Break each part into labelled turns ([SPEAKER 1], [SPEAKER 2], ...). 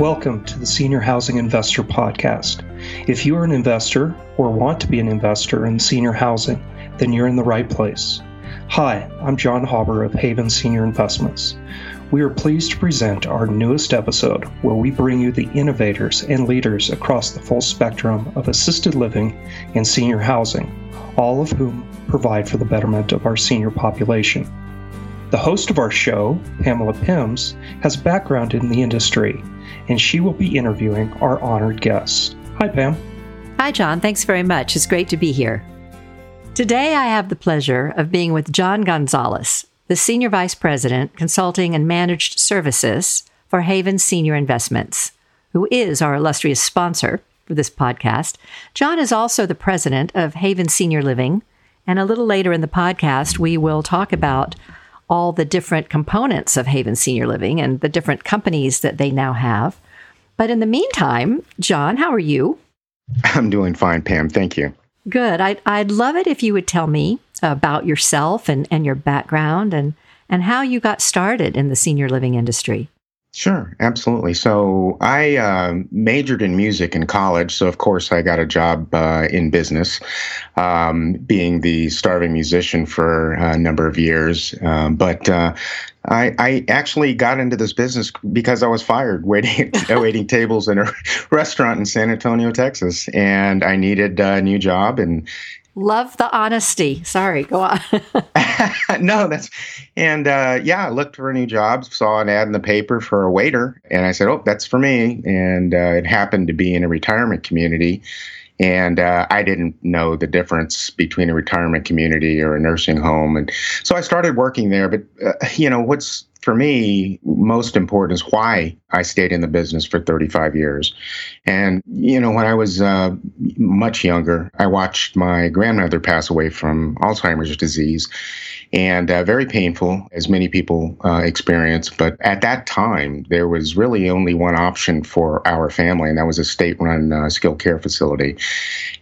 [SPEAKER 1] Welcome to the Senior Housing Investor Podcast. If you are an investor or want to be an investor in senior housing, then you're in the right place. Hi, I'm John Hauber of Haven Senior Investments. We are pleased to present our newest episode where we bring you the innovators and leaders across the full spectrum of assisted living and senior housing, all of whom provide for the betterment of our senior population. The host of our show, Pamela Pims, has background in the industry and she will be interviewing our honored guests. Hi, Pam.
[SPEAKER 2] Hi, John. Thanks very much. It's great to be here. Today, I have the pleasure of being with John Gonzalez, the Senior Vice President, Consulting and Managed Services for Haven Senior Investments, who is our illustrious sponsor for this podcast. John is also the president of Haven Senior Living. And a little later in the podcast, we will talk about all the different components of Haven Senior Living and the different companies that they now have. But in the meantime, John, how are you?
[SPEAKER 3] I'm doing fine, Pam. Thank you.
[SPEAKER 2] Good. I'd, I'd love it if you would tell me about yourself and, and your background and, and how you got started in the senior living industry.
[SPEAKER 3] Sure, absolutely. So I uh, majored in music in college. So, of course, I got a job uh, in business, um, being the starving musician for a number of years. Um, but uh, I, I, actually got into this business because I was fired waiting waiting tables in a restaurant in San Antonio, Texas, and I needed a new job. And
[SPEAKER 2] Love the honesty. Sorry, go on.
[SPEAKER 3] no, that's and uh, yeah, I looked for a new job, saw an ad in the paper for a waiter, and I said, "Oh, that's for me." And uh, it happened to be in a retirement community, and uh, I didn't know the difference between a retirement community or a nursing home, and so I started working there. But uh, you know, what's for me, most important is why I stayed in the business for 35 years. And, you know, when I was uh, much younger, I watched my grandmother pass away from Alzheimer's disease and uh, very painful, as many people uh, experience. But at that time, there was really only one option for our family, and that was a state run uh, skilled care facility.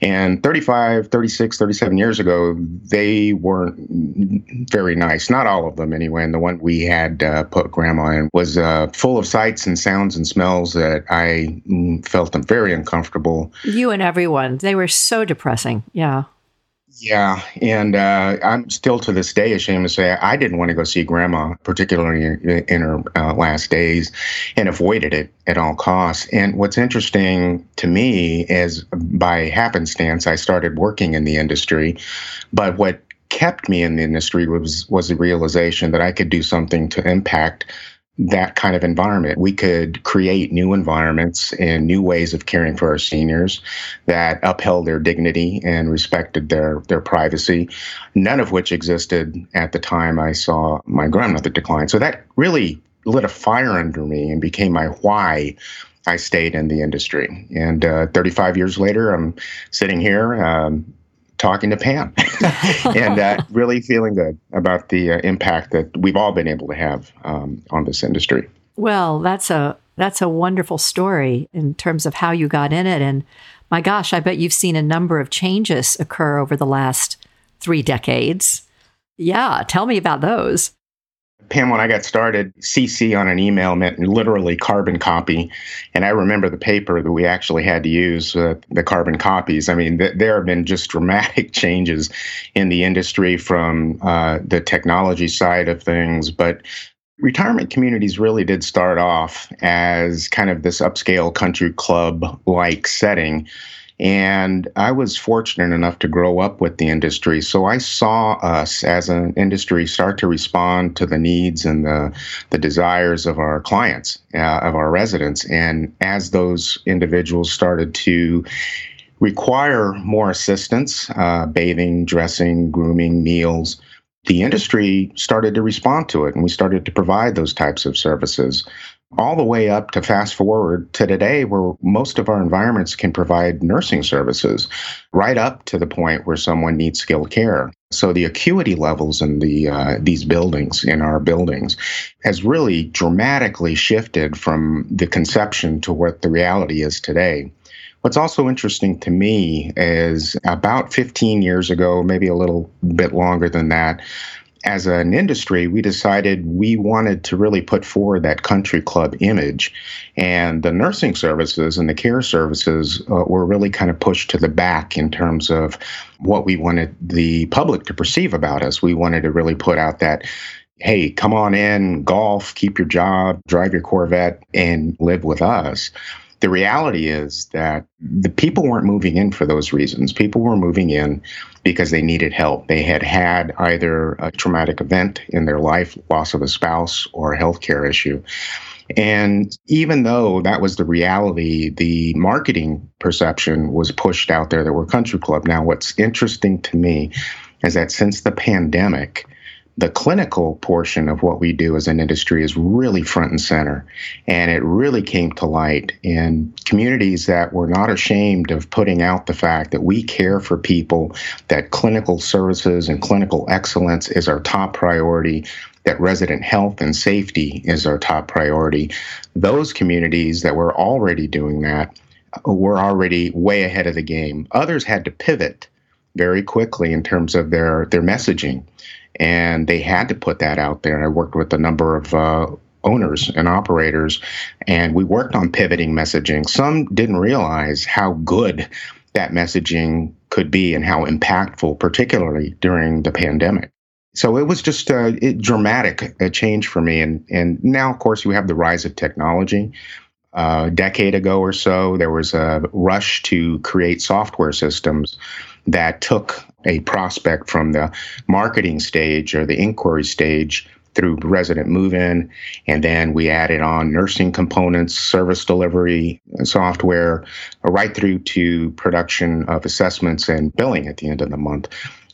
[SPEAKER 3] And 35, 36, 37 years ago, they weren't very nice. Not all of them, anyway. And the one we had uh, put grandma in was uh, full of sights and sounds and smells that I mm, felt very uncomfortable.
[SPEAKER 2] You and everyone, they were so depressing. Yeah.
[SPEAKER 3] Yeah, and uh, I'm still to this day ashamed to say I didn't want to go see grandma, particularly in her uh, last days, and avoided it at all costs. And what's interesting to me is by happenstance, I started working in the industry, but what kept me in the industry was was the realization that I could do something to impact that kind of environment. We could create new environments and new ways of caring for our seniors that upheld their dignity and respected their, their privacy, none of which existed at the time I saw my grandmother decline. So that really lit a fire under me and became my why I stayed in the industry. And uh, 35 years later, I'm sitting here. Um, talking to Pam and uh, really feeling good about the uh, impact that we've all been able to have um, on this industry.
[SPEAKER 2] Well, that's a that's a wonderful story in terms of how you got in it, and my gosh, I bet you've seen a number of changes occur over the last three decades. Yeah, tell me about those.
[SPEAKER 3] Pam, when I got started, CC on an email meant literally carbon copy. And I remember the paper that we actually had to use, uh, the carbon copies. I mean, th- there have been just dramatic changes in the industry from uh, the technology side of things. But retirement communities really did start off as kind of this upscale country club like setting and I was fortunate enough to grow up with the industry. So I saw us as an industry start to respond to the needs and the, the desires of our clients, uh, of our residents. And as those individuals started to require more assistance, uh, bathing, dressing, grooming, meals, the industry started to respond to it and we started to provide those types of services all the way up to fast forward to today where most of our environments can provide nursing services right up to the point where someone needs skilled care. So the acuity levels in the uh, these buildings in our buildings has really dramatically shifted from the conception to what the reality is today. What's also interesting to me is about 15 years ago, maybe a little bit longer than that, as an industry, we decided we wanted to really put forward that country club image. And the nursing services and the care services uh, were really kind of pushed to the back in terms of what we wanted the public to perceive about us. We wanted to really put out that hey, come on in, golf, keep your job, drive your Corvette, and live with us. The reality is that the people weren't moving in for those reasons. People were moving in because they needed help. They had had either a traumatic event in their life, loss of a spouse, or a healthcare issue. And even though that was the reality, the marketing perception was pushed out there that we're country club. Now, what's interesting to me is that since the pandemic, the clinical portion of what we do as an industry is really front and center. And it really came to light in communities that were not ashamed of putting out the fact that we care for people, that clinical services and clinical excellence is our top priority, that resident health and safety is our top priority. Those communities that were already doing that were already way ahead of the game. Others had to pivot very quickly in terms of their, their messaging and they had to put that out there. I worked with a number of uh, owners and operators, and we worked on pivoting messaging. Some didn't realize how good that messaging could be and how impactful, particularly during the pandemic. So it was just a, a dramatic a change for me. And, and now, of course, we have the rise of technology. Uh, a decade ago or so, there was a rush to create software systems that took a prospect from the marketing stage or the inquiry stage through resident move in. And then we added on nursing components, service delivery software, right through to production of assessments and billing at the end of the month.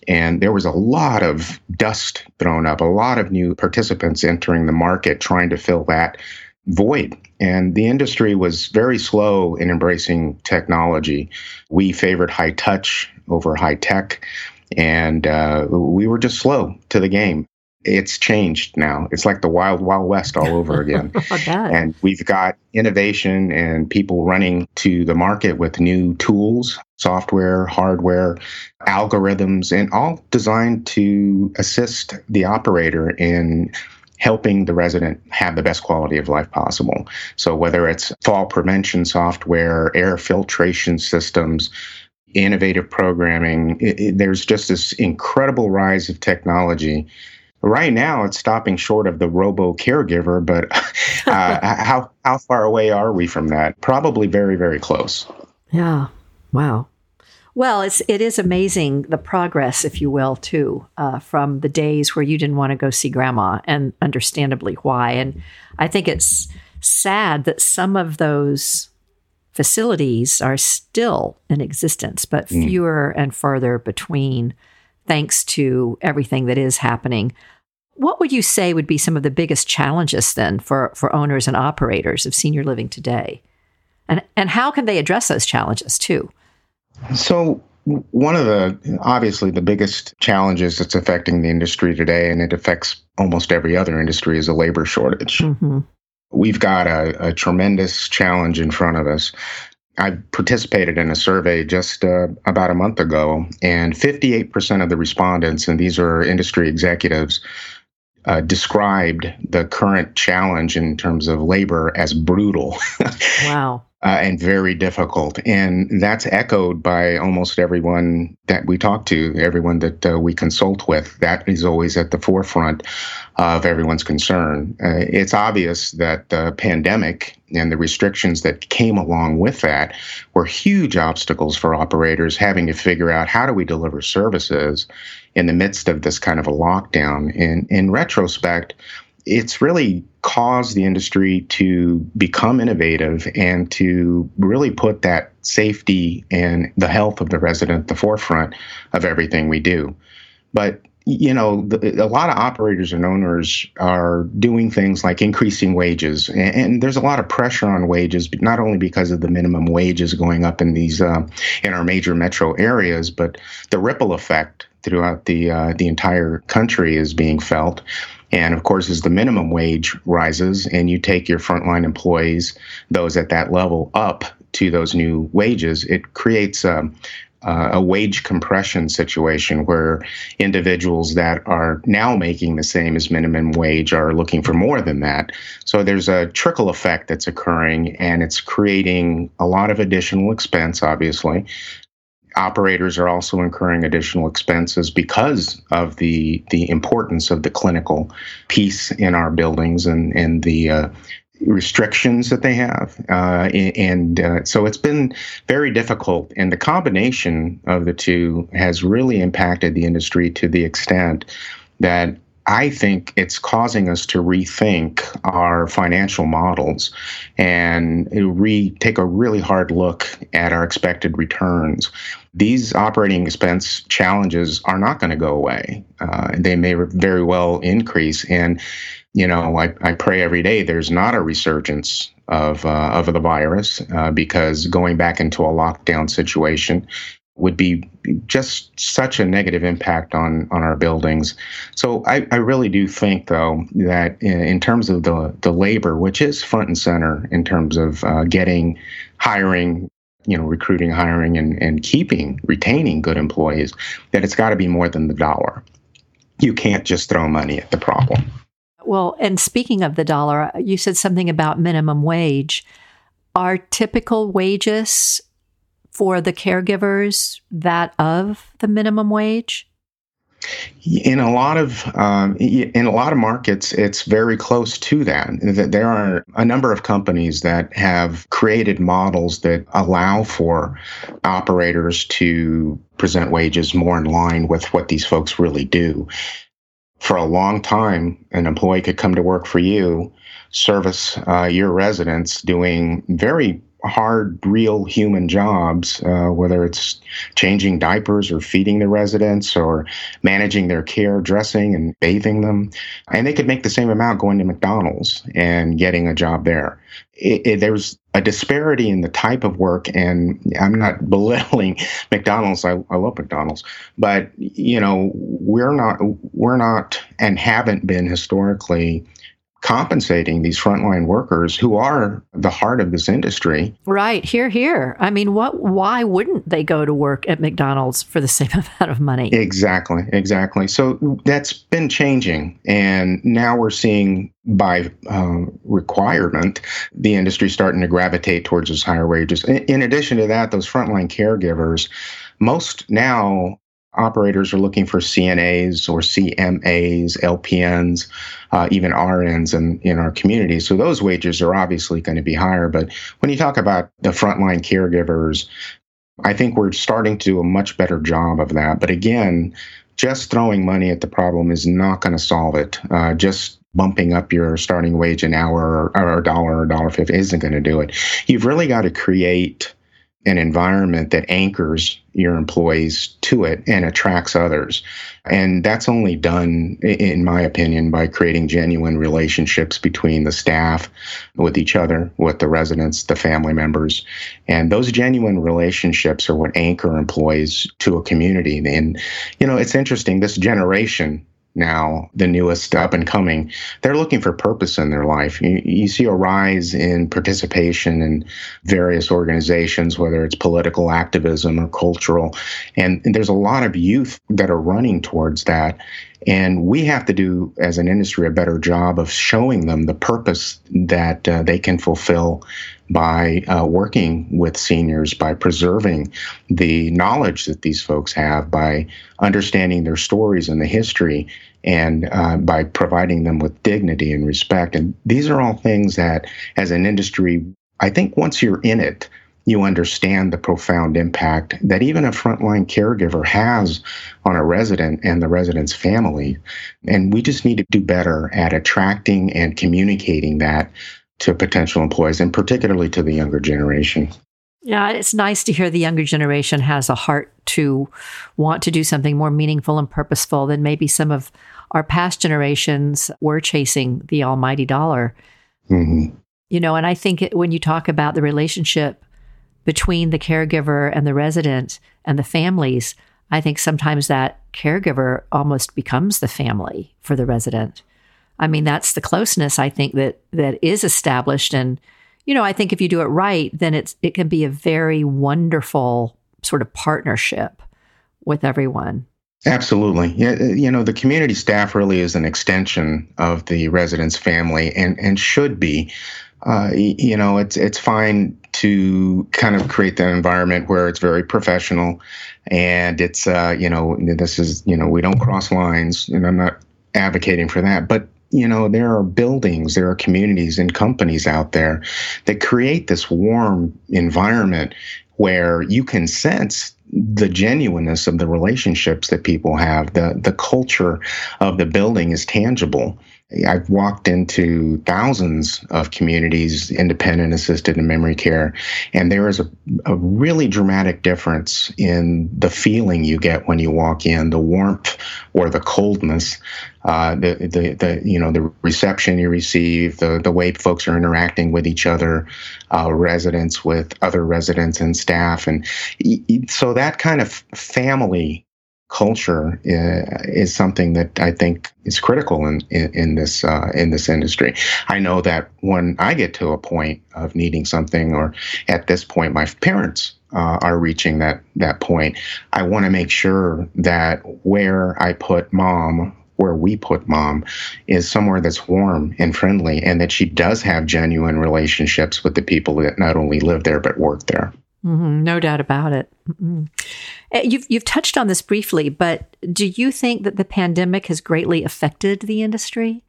[SPEAKER 3] And there was a lot of dust thrown up, a lot of new participants entering the market trying to fill that void. And the industry was very slow in embracing technology. We favored high touch over high tech, and uh, we were just slow to the game. It's changed now. It's like the wild, wild west all over again. and we've got innovation and people running to the market with new tools, software, hardware, algorithms, and all designed to assist the operator in helping the resident have the best quality of life possible. So whether it's fall prevention software, air filtration systems, innovative programming, it, it, there's just this incredible rise of technology. Right now, it's stopping short of the robo caregiver, but uh, how how far away are we from that? Probably very, very close.
[SPEAKER 2] Yeah. Wow. Well, it's it is amazing the progress, if you will, too, uh, from the days where you didn't want to go see grandma, and understandably why. And I think it's sad that some of those facilities are still in existence, but mm. fewer and further between, thanks to everything that is happening. What would you say would be some of the biggest challenges then for, for owners and operators of senior living today? And, and how can they address those challenges too?
[SPEAKER 3] So, one of the obviously the biggest challenges that's affecting the industry today, and it affects almost every other industry, is a labor shortage. Mm-hmm. We've got a, a, tremendous challenge in front of us. I participated in a survey just uh, about a month ago, and 58% of the respondents, and these are industry executives, uh, described the current challenge in terms of labor as brutal.
[SPEAKER 2] wow
[SPEAKER 3] uh, and very difficult. And that's echoed by almost everyone that we talk to, everyone that uh, we consult with. That is always at the forefront of everyone's concern. Uh, it's obvious that the pandemic and the restrictions that came along with that were huge obstacles for operators having to figure out how do we deliver services in the midst of this kind of a lockdown. In in retrospect, it's really caused the industry to become innovative and to really put that safety and the health of the resident at the forefront of everything we do. But you know, the, a lot of operators and owners are doing things like increasing wages, and, and, there's a lot of pressure on wages, but not only because of the minimum wages going up in these uh, in our major metro areas, but the ripple effect throughout the uh, the entire country is being felt. And of course, as the minimum wage rises and you take your frontline employees, those at that level, up to those new wages, it creates a, uh, a wage compression situation where individuals that are now making the same as minimum wage are looking for more than that. So there's a trickle effect that's occurring, and it's creating a lot of additional expense, obviously. Operators are also incurring additional expenses because of the the importance of the clinical piece in our buildings and and the uh, restrictions that they have. Uh, and uh, so it's been very difficult. And the combination of the two has really impacted the industry to the extent that I think it's causing us to rethink our financial models and re take a really hard look at our expected returns. These operating expense challenges are not going to go away. Uh, they may very well increase. And you know, I, I pray every day there's not a resurgence of uh, of the virus uh, because going back into a lockdown situation would be just such a negative impact on on our buildings. So I, I really do think though that in, in, terms of the the labor, which is front and center in terms of uh, getting hiring you know recruiting hiring and, and keeping retaining good employees that it's got to be more than the dollar you can't just throw money at the problem
[SPEAKER 2] well, and speaking of the dollar, you said something about minimum wage. Are typical wages for the caregivers that of the minimum wage?
[SPEAKER 3] In a lot of um, in a lot of markets, it's very close to that. There are a number of companies that have created models that allow for operators to present wages more in line with what these folks really do for a long time, an employee could come to work for you, service uh, your residents, doing very hard, real human jobs, uh, whether it's changing diapers or feeding the residents or managing their care, dressing and bathing them. And they could make the same amount going to McDonald's and getting a job there. It, it, there's a disparity in the type of work, and I'm not belittling McDonald's. I, I love McDonald's, but you know we're not we're not and haven't been historically compensating these frontline workers who are the heart of this industry.
[SPEAKER 2] Right. Here, here. I mean, what why wouldn't they go to work at McDonald's for the same amount of money?
[SPEAKER 3] Exactly. Exactly. So that's been changing. And now we're seeing by uh, requirement, the industry starting to gravitate towards those higher wages. In, in addition to that, those frontline caregivers, most now operators are looking for CNAs or CMAs, LPNs, uh, even RNs in, in our community. So those wages are obviously going to be higher. But when you talk about the frontline caregivers, I think we're starting to do a much better job of that. But again, just throwing money at the problem is not going to solve it. Uh, just bumping up your starting wage an hour or, a dollar or a dollar fifty isn't going to do it. You've really got to create an environment that anchors your employees to it and attracts others. And that's only done, in my opinion, by creating genuine relationships between the staff with each other, with the residents, the family members. And those genuine relationships are what anchor employees to a community. And, you know, it's interesting, this generation now, the newest up and coming, they're looking for purpose in their life. You, you, see a rise in participation in various organizations, whether it's political activism or cultural. And, and there's a lot of youth that are running towards that. And we have to do, as an industry, a better job of showing them the purpose that uh, they can fulfill by uh, working with seniors, by preserving the knowledge that these folks have, by understanding their stories and the history, and uh, by providing them with dignity and respect. And these are all things that, as an industry, I think once you're in it, you understand the profound impact that even a frontline caregiver has on a resident and the resident's family. And we just need to do better at attracting and communicating that to potential employees and particularly to the younger generation.
[SPEAKER 2] Yeah, it's nice to hear the younger generation has a heart to want to do something more meaningful and purposeful than maybe some of our past generations were chasing the almighty dollar. Mm-hmm. You know, and I think it, when you talk about the relationship between the caregiver and the resident and the families, I think sometimes that caregiver almost becomes the family for the resident. I mean, that's the closeness I think that that is established. And, you know, I think if you do it right, then it's it can be a very wonderful sort of partnership with everyone.
[SPEAKER 3] Absolutely. Yeah, uh, you know, the community staff really is an extension of the residents' family and, and should be. Uh, you know, it's it's fine to kind of create that environment where it's very professional, and it's uh, you know this is you know we don't cross lines, and I'm not advocating for that, but you know there are buildings, there are communities and companies out there that create this warm environment where you can sense the genuineness of the relationships that people have. The the culture of the building is tangible. I've walked into thousands of communities, independent, assisted, and memory care, and there is a, a really dramatic difference in the feeling you get when you walk in, the warmth or the coldness, uh, the, the, the, you know, the reception you receive, the, the way folks are interacting with each other, uh, residents with other residents and staff. And so that kind of family culture uh, is something that I think is critical in in, in this uh, in this industry. I know that when I get to a point of needing something, or at this point, my parents uh, are reaching that that point, I want to make sure that where I put mom. Where we put mom is somewhere that's warm and friendly, and that she does have genuine relationships with the people that not only live there but work there.
[SPEAKER 2] Mm-hmm, no doubt about it. Mm-hmm. You've you've touched on this briefly, but do you think that the pandemic has greatly affected the industry?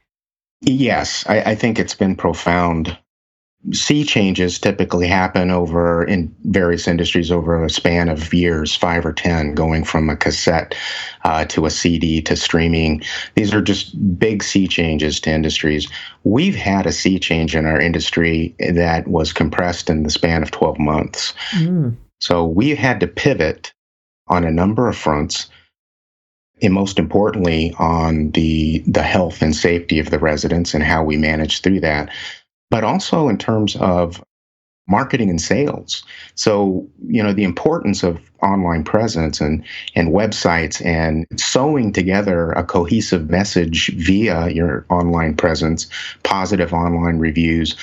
[SPEAKER 3] Yes, I, I think it's been profound sea changes typically happen over in various industries over a span of years, five or 10, going from a cassette uh, to a CD to streaming. These are just big sea changes to industries. We've had a sea change in our industry that was compressed in the span of 12 months. Mm. So we had to pivot on a number of fronts and most importantly on the the health and safety of the residents and how we manage through that but also in terms of marketing and sales. So, you know, the importance of online presence and, and websites and sewing together a cohesive message via your online presence, positive online reviews,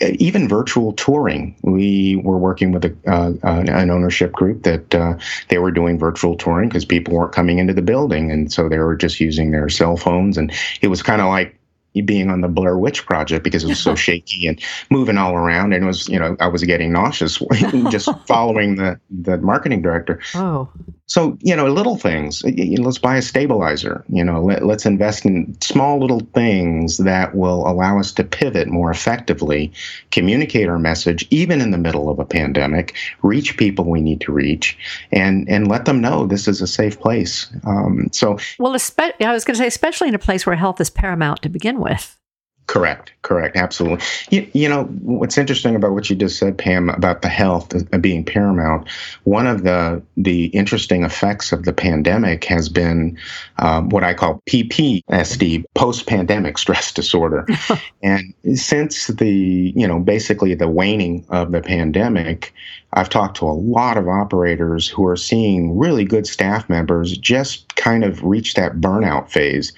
[SPEAKER 3] even virtual touring. We were working with a, uh, an ownership group that uh, they were doing virtual touring because people weren't coming into the building. And so they were just using their cell phones. And it was kind of like being on the Blair Witch Project because it was so shaky and moving all around, and it was you know I was getting nauseous just following the the marketing director.
[SPEAKER 2] Oh,
[SPEAKER 3] so you know little things. Let's buy a stabilizer. You know, let, let's invest in small little things that will allow us to pivot more effectively, communicate our message even in the middle of a pandemic, reach people we need to reach, and and let them know this is a safe place. Um, so
[SPEAKER 2] well, espe- I was going to say especially in a place where health is paramount to begin with with.
[SPEAKER 3] Correct, correct, absolutely. You, you, know, what's interesting about what you just said, Pam, about the health being paramount. One of the the interesting effects of the pandemic has been um, what I call PPSD, post pandemic stress disorder. and since the you know basically the waning of the pandemic, I've talked to a lot of operators who are seeing really good staff members just kind of reach that burnout phase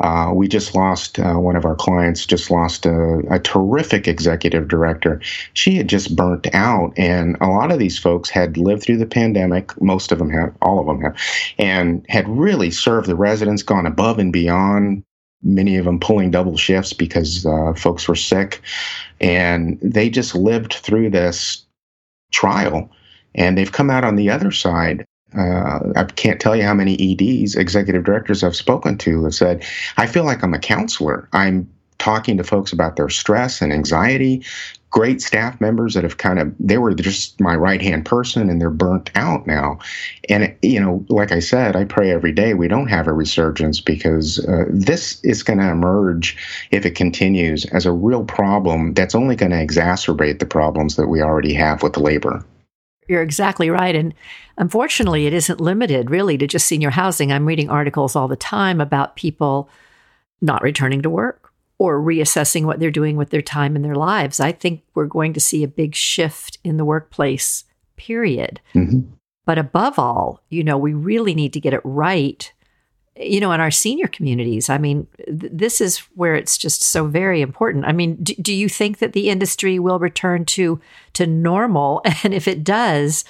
[SPEAKER 3] uh, we just lost uh, one of our clients, just lost a, a, terrific executive director. She had just burnt out, and a lot of these folks had lived through the pandemic. Most of them have, all of them have, and had really served the residents, gone above and beyond. Many of them pulling double shifts because uh, folks were sick, and they just lived through this trial, and they've come out on the other side uh, I can't tell you how many EDs, executive directors I've spoken to, have said, I feel like I'm a counselor. I'm talking to folks about their stress and anxiety. Great staff members that have kind of, they were just my right hand person and they're burnt out now. And, you know, like I said, I pray every day we don't have a resurgence because uh, this is going to emerge if it continues as a real problem that's only going to exacerbate the problems that we already have with labor.
[SPEAKER 2] You're exactly right. And unfortunately, it isn't limited really to just senior housing. I'm reading articles all the time about people not returning to work or reassessing what they're doing with their time and their lives. I think we're going to see a big shift in the workplace, period. Mm-hmm. But above all, you know, we really need to get it right you know, in our senior communities. I mean, th- this is where it's just so very important. I mean, do, do you think that the industry will return to to normal? And if it does,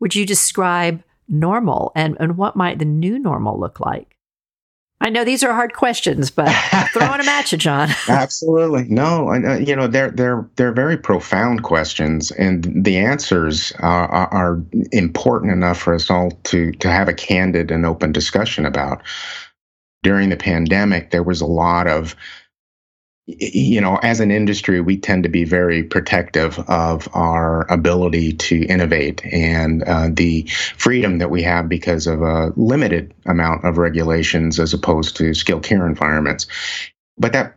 [SPEAKER 2] would you describe normal and, and what might the new normal look like? I know these are hard questions, but throwing them at you, John.
[SPEAKER 3] Absolutely, no. Uh, you know, they're they're they're very profound questions, and the answers are, are important enough for us all to to have a candid and open discussion about. During the pandemic, there was a lot of you know, as an industry, we tend to be very protective of our ability to innovate and uh, the freedom that we have because of a limited amount of regulations as opposed to skilled care environments. But that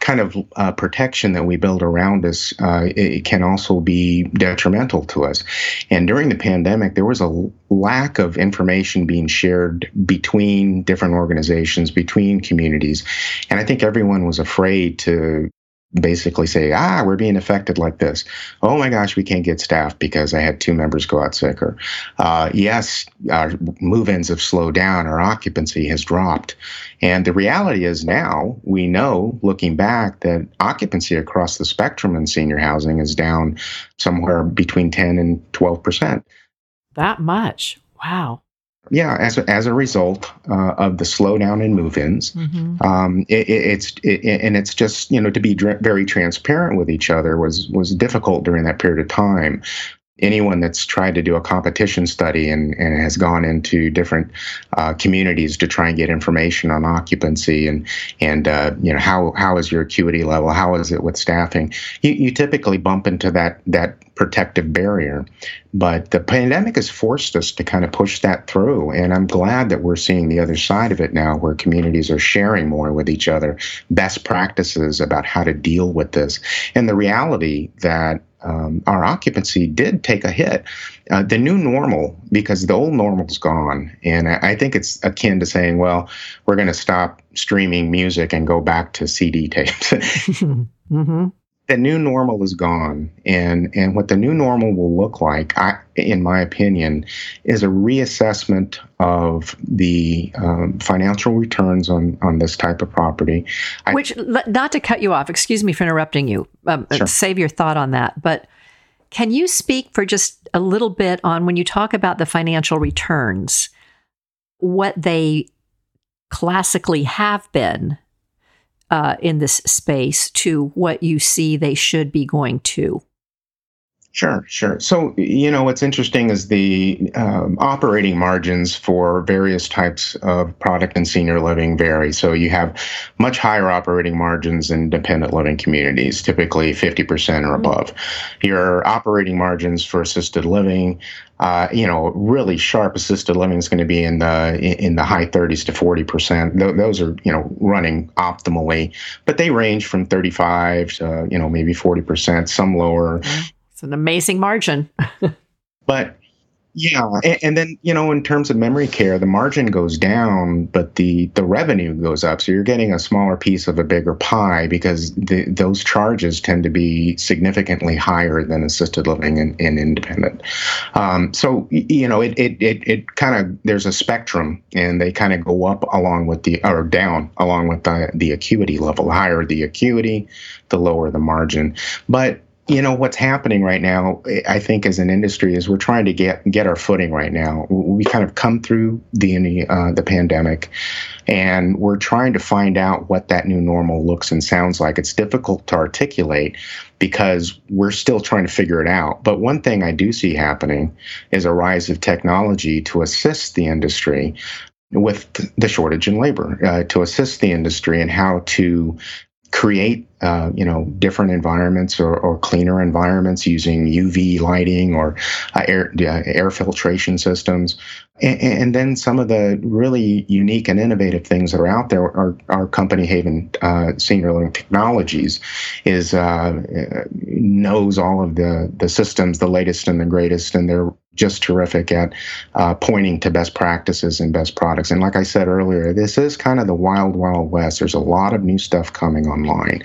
[SPEAKER 3] kind of uh, protection that we build around us uh, it can also be detrimental to us. And during the pandemic, there was a lack of information being shared between different organizations, between communities, and I think everyone was afraid to basically say, ah, we're being affected like this. Oh my gosh, we can't get staff because I had two members go out sick. Or, uh, yes, our move ins have slowed down, our occupancy has dropped. And the reality is now we know, looking back, that occupancy across the spectrum in senior housing is down somewhere between 10 and 12%.
[SPEAKER 2] That much. Wow
[SPEAKER 3] yeah, as a, as a result uh, of the slowdown in move-ins, mm-hmm. um, it, it, it's it, and it's just you know to be dr- very transparent with each other was was difficult during that period of time anyone that's tried to do a competition study and, and has gone into different uh, communities to try and get information on occupancy and and uh, you know how how is your acuity level? How is it with staffing? You, you typically bump into that that protective barrier but the pandemic has forced us to kind of push that through and i'm glad that we're seeing the other side of it now where communities are sharing more with each other best practices about how to deal with this. And the reality that um, our occupancy did take a hit. Uh, the new normal, because the old normal's gone, and I, I think it's akin to saying, well, we're going to stop streaming music and go back to CD tapes. mm-hmm the new normal is gone and and what the new normal will look like I, in my opinion is a reassessment of the um, financial returns on on this type of property
[SPEAKER 2] I, which not to cut you off excuse me for interrupting you um, sure. save your thought on that but can you speak for just a little bit on when you talk about the financial returns what they classically have been uh, in this space to what you see they should be going to?
[SPEAKER 3] Sure, sure. So, you know, what's interesting is the um, operating margins for various types of product and senior living vary. So, you have much higher operating margins in dependent living communities, typically 50% or mm-hmm. above. Your operating margins for assisted living uh, you know, really sharp assisted living is going to be in the in the high 30s to 40 percent. those are you know running optimally, but they range from 35 to you know maybe 40 percent, some lower.
[SPEAKER 2] It's an amazing margin.
[SPEAKER 3] but yeah, and, and, then you know, in terms of memory care, the margin goes down, but the the revenue goes up. So you're getting a smaller piece of a bigger pie because the, those charges tend to be significantly higher than assisted living and, and independent. Um, so you know, it it it, it kind of there's a spectrum, and they kind of go up along with the or down along with the the acuity level. Higher the acuity, the lower the margin. But you know what's happening right now i think as an industry is we're trying to get get our footing right now. We kind of come through the uh, the pandemic and we're trying to find out what that new normal looks and sounds like. It's difficult to articulate because we're still trying to figure it out. But one thing i do see happening is a rise of technology to assist the industry with the shortage in labor uh, to assist the industry in how to create uh, you know different environments or, or, cleaner environments using UV lighting or uh, air uh, air filtration systems, and, and, then some of the really unique and innovative things that are out there are our company Haven uh, Senior Living Technologies is uh, knows all of the the systems, the latest and the greatest, and they're just terrific at uh, pointing to best practices and best products. And like I said earlier, this is kind of the wild, wild west. There's a lot of new stuff coming online.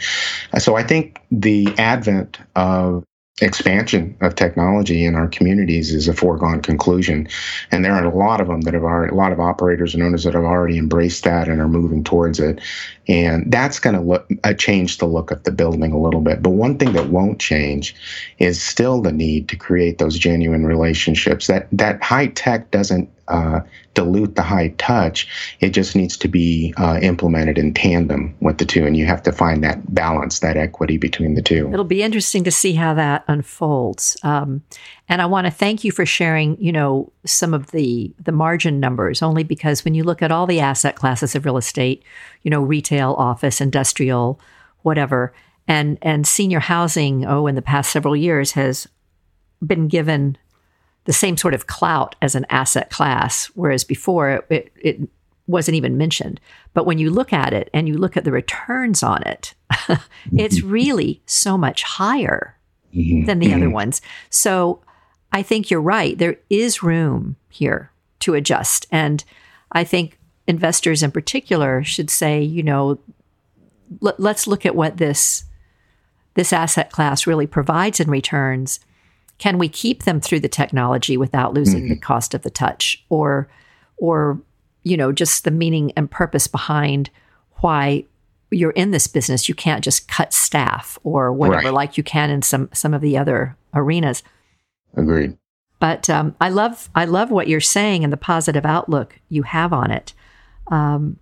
[SPEAKER 3] So I think the advent of expansion of technology in our communities is a foregone conclusion. And there are a lot of them that have already, a lot of operators and owners that have already embraced that and are moving towards it. And that's going to look, uh, change the look of the building a little bit. But one thing that won't change is still the need to create those genuine relationships. That, that high tech doesn't uh, dilute the high touch. It just needs to be uh, implemented in tandem with the two, and you have to find that balance, that equity between the two.
[SPEAKER 2] It'll be interesting to see how that unfolds. Um, and I want to thank you for sharing, you know, some of the the margin numbers. Only because when you look at all the asset classes of real estate, you know, retail, office, industrial, whatever, and and senior housing, oh, in the past several years has been given the same sort of clout as an asset class, whereas before it, it wasn't even mentioned. But when you look at it and you look at the returns on it, it's mm-hmm. really so much higher mm-hmm. than the other mm-hmm. ones. So I think you're right. There is room here to adjust. And I think investors in particular should say, you know, let, us look at what this this asset class really provides in returns can we keep them through the technology without losing mm-hmm. the cost of the touch or or you know just the meaning and purpose behind why you're in this business you can't just cut staff or whatever right. like you can in some some of the other arenas
[SPEAKER 3] agreed
[SPEAKER 2] but um, i love i love what you're saying and the positive outlook you have on it um,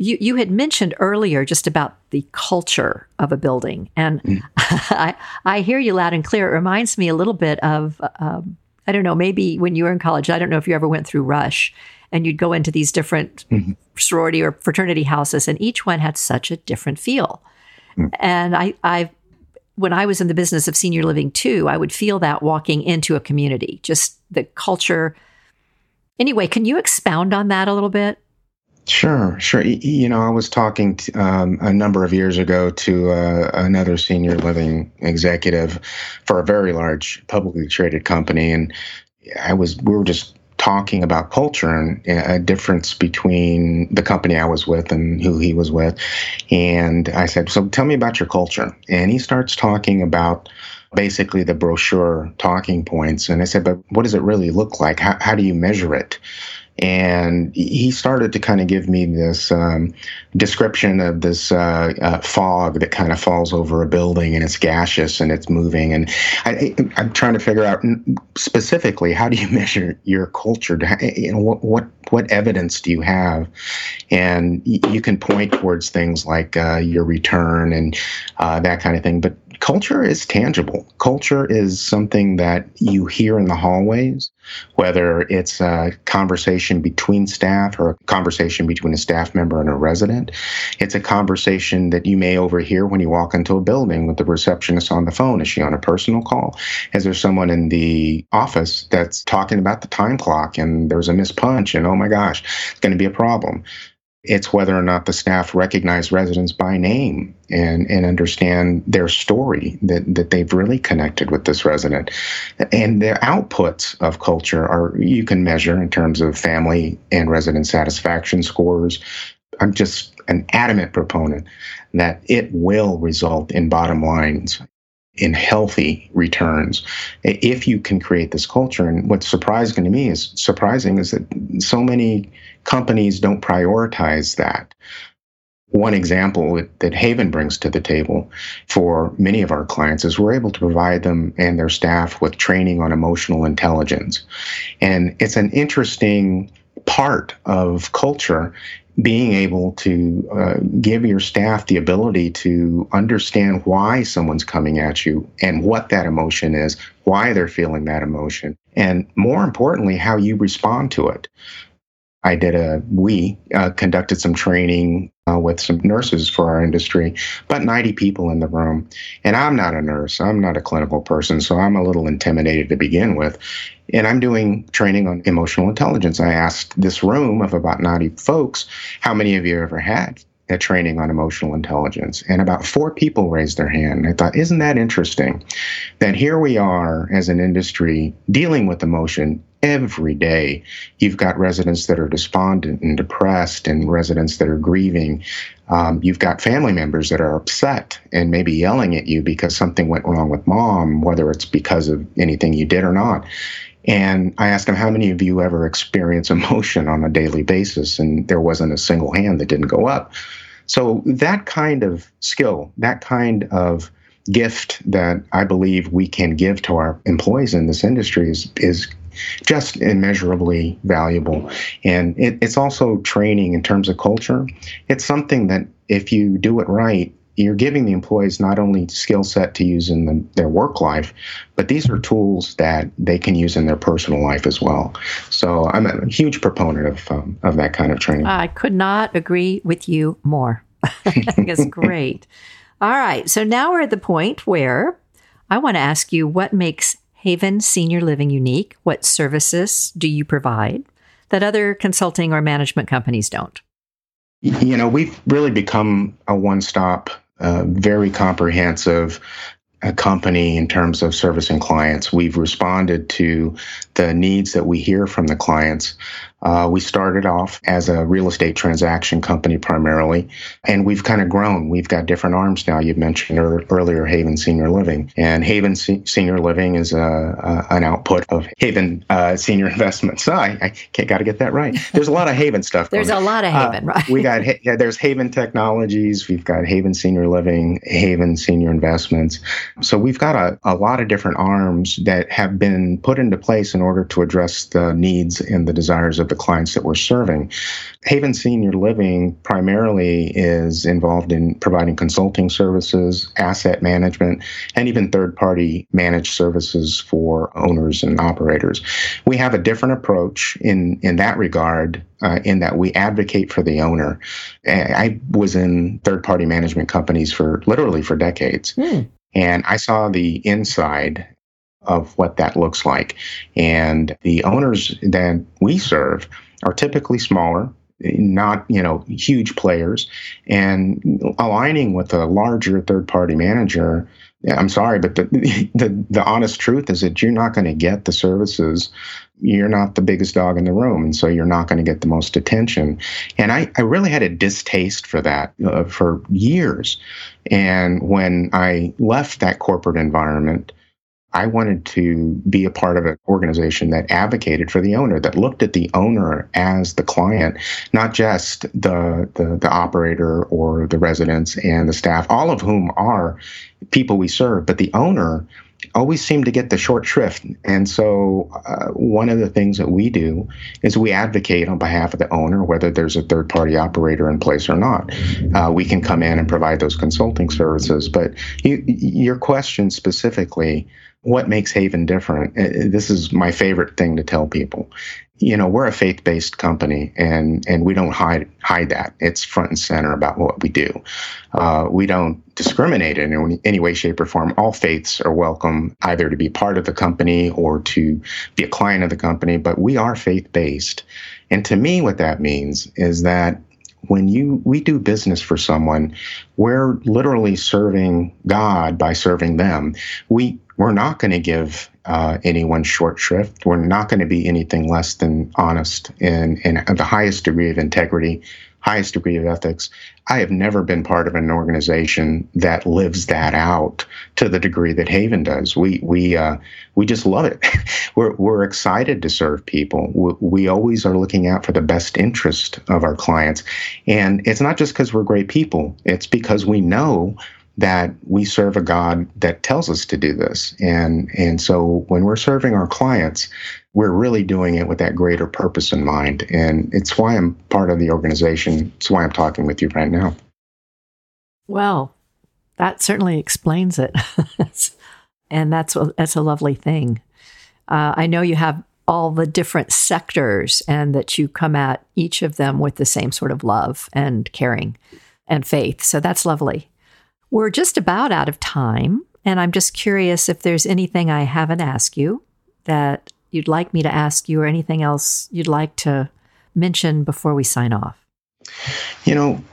[SPEAKER 2] you, you had mentioned earlier just about the culture of a building, and mm. I, I hear you loud and clear. It reminds me a little bit of, um, I don't know, maybe when you were in college, I don't know if you ever went through Rush, and you'd go into these different mm-hmm. sorority or fraternity houses, and each one had such a different feel. Mm. And I, I, when I was in the business of senior living too, I would feel that walking into a community, just the culture. Anyway, can you expound on that a little bit?
[SPEAKER 3] Sure, sure. You know, I was talking um, a number of years ago to uh, another senior living executive for a very large publicly traded company, and I was we were just talking about culture and a difference between the company I was with and who he was with. And I said, "So tell me about your culture." And he starts talking about basically the brochure talking points. And I said, "But what does it really look like? How, how do you measure it?" And he started to kind of give me this um, description of this uh, uh, fog that kind of falls over a building and it's gaseous and it's moving. And I, am trying to figure out specifically how do you measure your culture? You know what what what evidence do you have? And you can point towards things like uh, your return and uh, that kind of thing but culture is tangible. Culture is something that you hear in the hallways, whether it's a conversation between staff or a conversation between a staff member and a resident. It's a conversation that you may overhear when you walk into a building with the receptionist on the phone. Is she on a personal call? Is there someone in the office that's talking about the time clock and there's a missed punch and oh my gosh, it's going to be a problem? It's whether or not the staff recognize residents by name and, and understand their story, that, that they've really connected with this resident. And the outputs of culture are you can measure in terms of family and resident satisfaction scores. I'm just an adamant proponent that it will result in bottom lines in healthy returns if you can create this culture. And what's surprising to me is surprising is that so many companies don't prioritize that. One example that Haven brings to the table for many of our clients is we're able to provide them and their staff with training on emotional intelligence. And it's an interesting part of culture being able to uh, give your staff the ability to understand why someone's coming at you and what that emotion is, why they're feeling that emotion, and more importantly, how you respond to it. I did a, we uh, conducted some training uh, with some nurses for our industry, but 90 people in the room. And I'm not a nurse, I'm not a clinical person, so I'm a little intimidated to begin with. And I'm doing training on emotional intelligence. I asked this room of about 90 folks, how many of you ever had a training on emotional intelligence? And about four people raised their hand. I thought, isn't that interesting? That here we are as an industry dealing with emotion every day you've got residents that are despondent and depressed and residents that are grieving um, you've got family members that are upset and maybe yelling at you because something went wrong with mom whether it's because of anything you did or not and I asked them How many of you ever experience emotion on a daily basis? And there wasn't a single hand that didn't go up. So, that kind of skill, that kind of gift that I believe we can give to our employees in this industry is, is just immeasurably valuable. And it, it's also training in terms of culture. It's something that if you do it right, you're giving the employees not only skill set to use in the, their work life, but these are tools that they can use in their personal life as well. So I'm a huge proponent of um, of that kind of training.
[SPEAKER 2] I could not agree with you more. I think it's great. All right, so now we're at the point where I want to ask you what makes Haven Senior Living unique. What services do you provide that other consulting or management companies don't?
[SPEAKER 3] You know, we've really become a one stop, uh, very comprehensive uh, company in terms of servicing clients. We've responded to the needs that we hear from the clients. Uh, we started off as a real estate transaction company primarily, and we've kind of grown. We've got different arms now. You mentioned er- earlier Haven Senior Living, and Haven Se- Senior Living is a, a, an output of Haven uh, Senior Investments. So I, I got to get that right. There's a lot of Haven stuff.
[SPEAKER 2] there's a lot of uh, Haven, right?
[SPEAKER 3] we got yeah, there's Haven Technologies. We've got Haven Senior Living, Haven Senior Investments. So we've got a, a lot of different arms that have been put into place in order to address the needs and the desires of the clients that we're serving. Haven Senior Living primarily is involved in providing consulting services, asset management, and even third party managed services for owners and operators. We have a different approach in, in that regard uh, in that we advocate for the owner. I was in third party management companies for literally for decades. Mm. And I saw the inside of what that looks like. And the owners that we serve are typically smaller, not you know huge players, and aligning with a larger third party manager. I'm sorry, but the, the the honest truth is that you're not going to get the services. You're not the biggest dog in the room, and so you're not going to get the most attention. And I, I really had a distaste for that uh, for years. And when I left that corporate environment, I wanted to be a part of an organization that advocated for the owner, that looked at the owner as the client, not just the, the, the operator or the residents and the staff, all of whom are people we serve, but the owner always seemed to get the short shrift. And so, uh, one of the things that we do is we advocate on behalf of the owner, whether there's a third party operator in place or not. Uh, we can come in and provide those consulting services. But you, your question specifically, what makes Haven different? Uh, this is my favorite thing to tell people. You know, we're a faith-based company, and and we don't hide hide that. It's front and center about what we do. Uh, we don't discriminate in any, any way, shape, or form. All faiths are welcome, either to be part of the company or to be a client of the company. But we are faith-based, and to me, what that means is that when you we do business for someone, we're literally serving God by serving them. We we're not going to give uh, anyone short shrift. We're not going to be anything less than honest and, the highest degree of integrity, highest degree of ethics. I have never been part of an organization that lives that out to the degree that Haven does. We we uh, we just love it. we're we're excited to serve people. We, we always are looking out for the best interest of our clients, and it's not just because we're great people. It's because we know that we serve a God that tells us to do this. And, and so when we're serving our clients, we're really doing it with that greater purpose in mind. And it's why I'm part of the organization. It's why I'm talking with you right now.
[SPEAKER 2] Well, that certainly explains it. and that's, that's a lovely thing. Uh, I know you have all the different sectors and that you come at each of them with the same sort of love and caring and faith. So that's lovely. We're just about out of time, and I'm just curious if there's anything I haven't asked you that you'd like me to ask you, or anything else you'd like to mention before we sign off.
[SPEAKER 3] You know,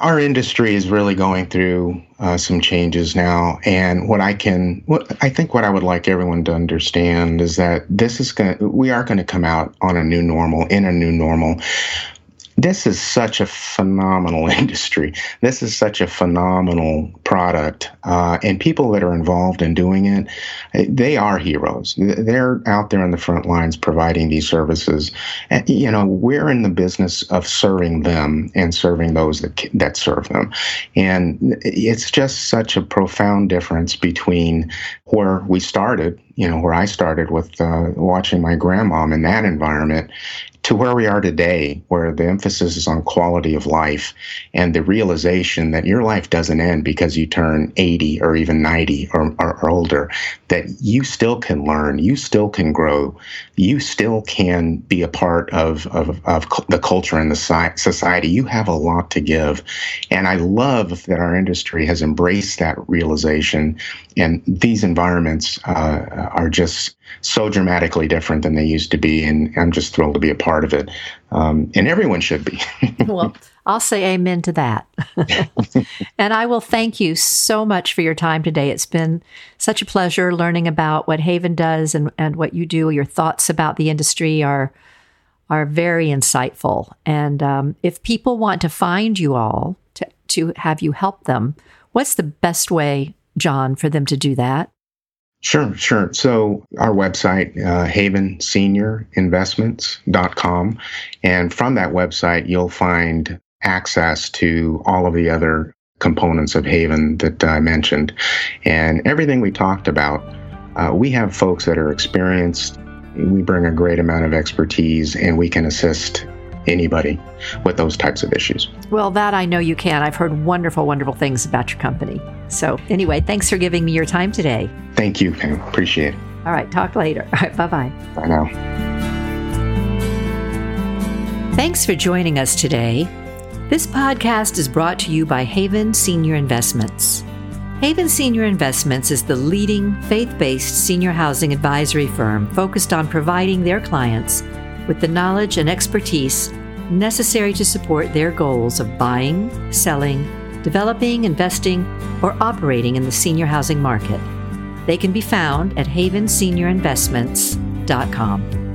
[SPEAKER 3] our industry is really going through uh, some changes now, and what I can, what I think, what I would like everyone to understand is that this is going. We are going to come out on a new normal in a new normal this is such a phenomenal industry. This is such a phenomenal product. Uh, and people that are involved in doing it, they are heroes. They're out there on the front lines providing these services. And, you know, we're in the business of serving them and serving those that, that serve them. And it's just such a profound difference between where we started, you know, where I started with uh, watching my grandmom in that environment to where we are today, where the emphasis is on quality of life and the realization that your life doesn't end because you turn 80 or even 90 or, or, or, older, that you still can learn, you still can grow, you still can be a part of, of, of the culture and the society. You have a lot to give. And I love that our industry has embraced that realization. And these environments uh, are just so dramatically different than they used to be. And I'm just thrilled to be a part of it. Um, and everyone should be.
[SPEAKER 2] well, I'll say amen to that. and I will thank you so much for your time today. It's been such a pleasure learning about what Haven does and, and what you do. Your thoughts about the industry are are very insightful. And um, if people want to find you all to, to have you help them, what's the best way, John, for them to do that?
[SPEAKER 3] Sure, sure. So our website, uh, havensenior.investments.com. And from that website, you'll find access to all of the other components of Haven that I mentioned. And everything we talked about, uh, we have folks that are experienced. We bring a great amount of expertise and we can assist anybody with those types of issues.
[SPEAKER 2] Well, that I know you can. I've heard wonderful, wonderful things about your company. So, anyway, thanks for giving me your time today.
[SPEAKER 3] Thank you, Pam. Appreciate it.
[SPEAKER 2] All right, talk later. All right, bye bye.
[SPEAKER 3] Bye now.
[SPEAKER 2] Thanks for joining us today. This podcast is brought to you by Haven Senior Investments. Haven Senior Investments is the leading faith based senior housing advisory firm focused on providing their clients with the knowledge and expertise necessary to support their goals of buying, selling, developing, investing, or operating in the senior housing market. They can be found at havenseniorinvestments.com.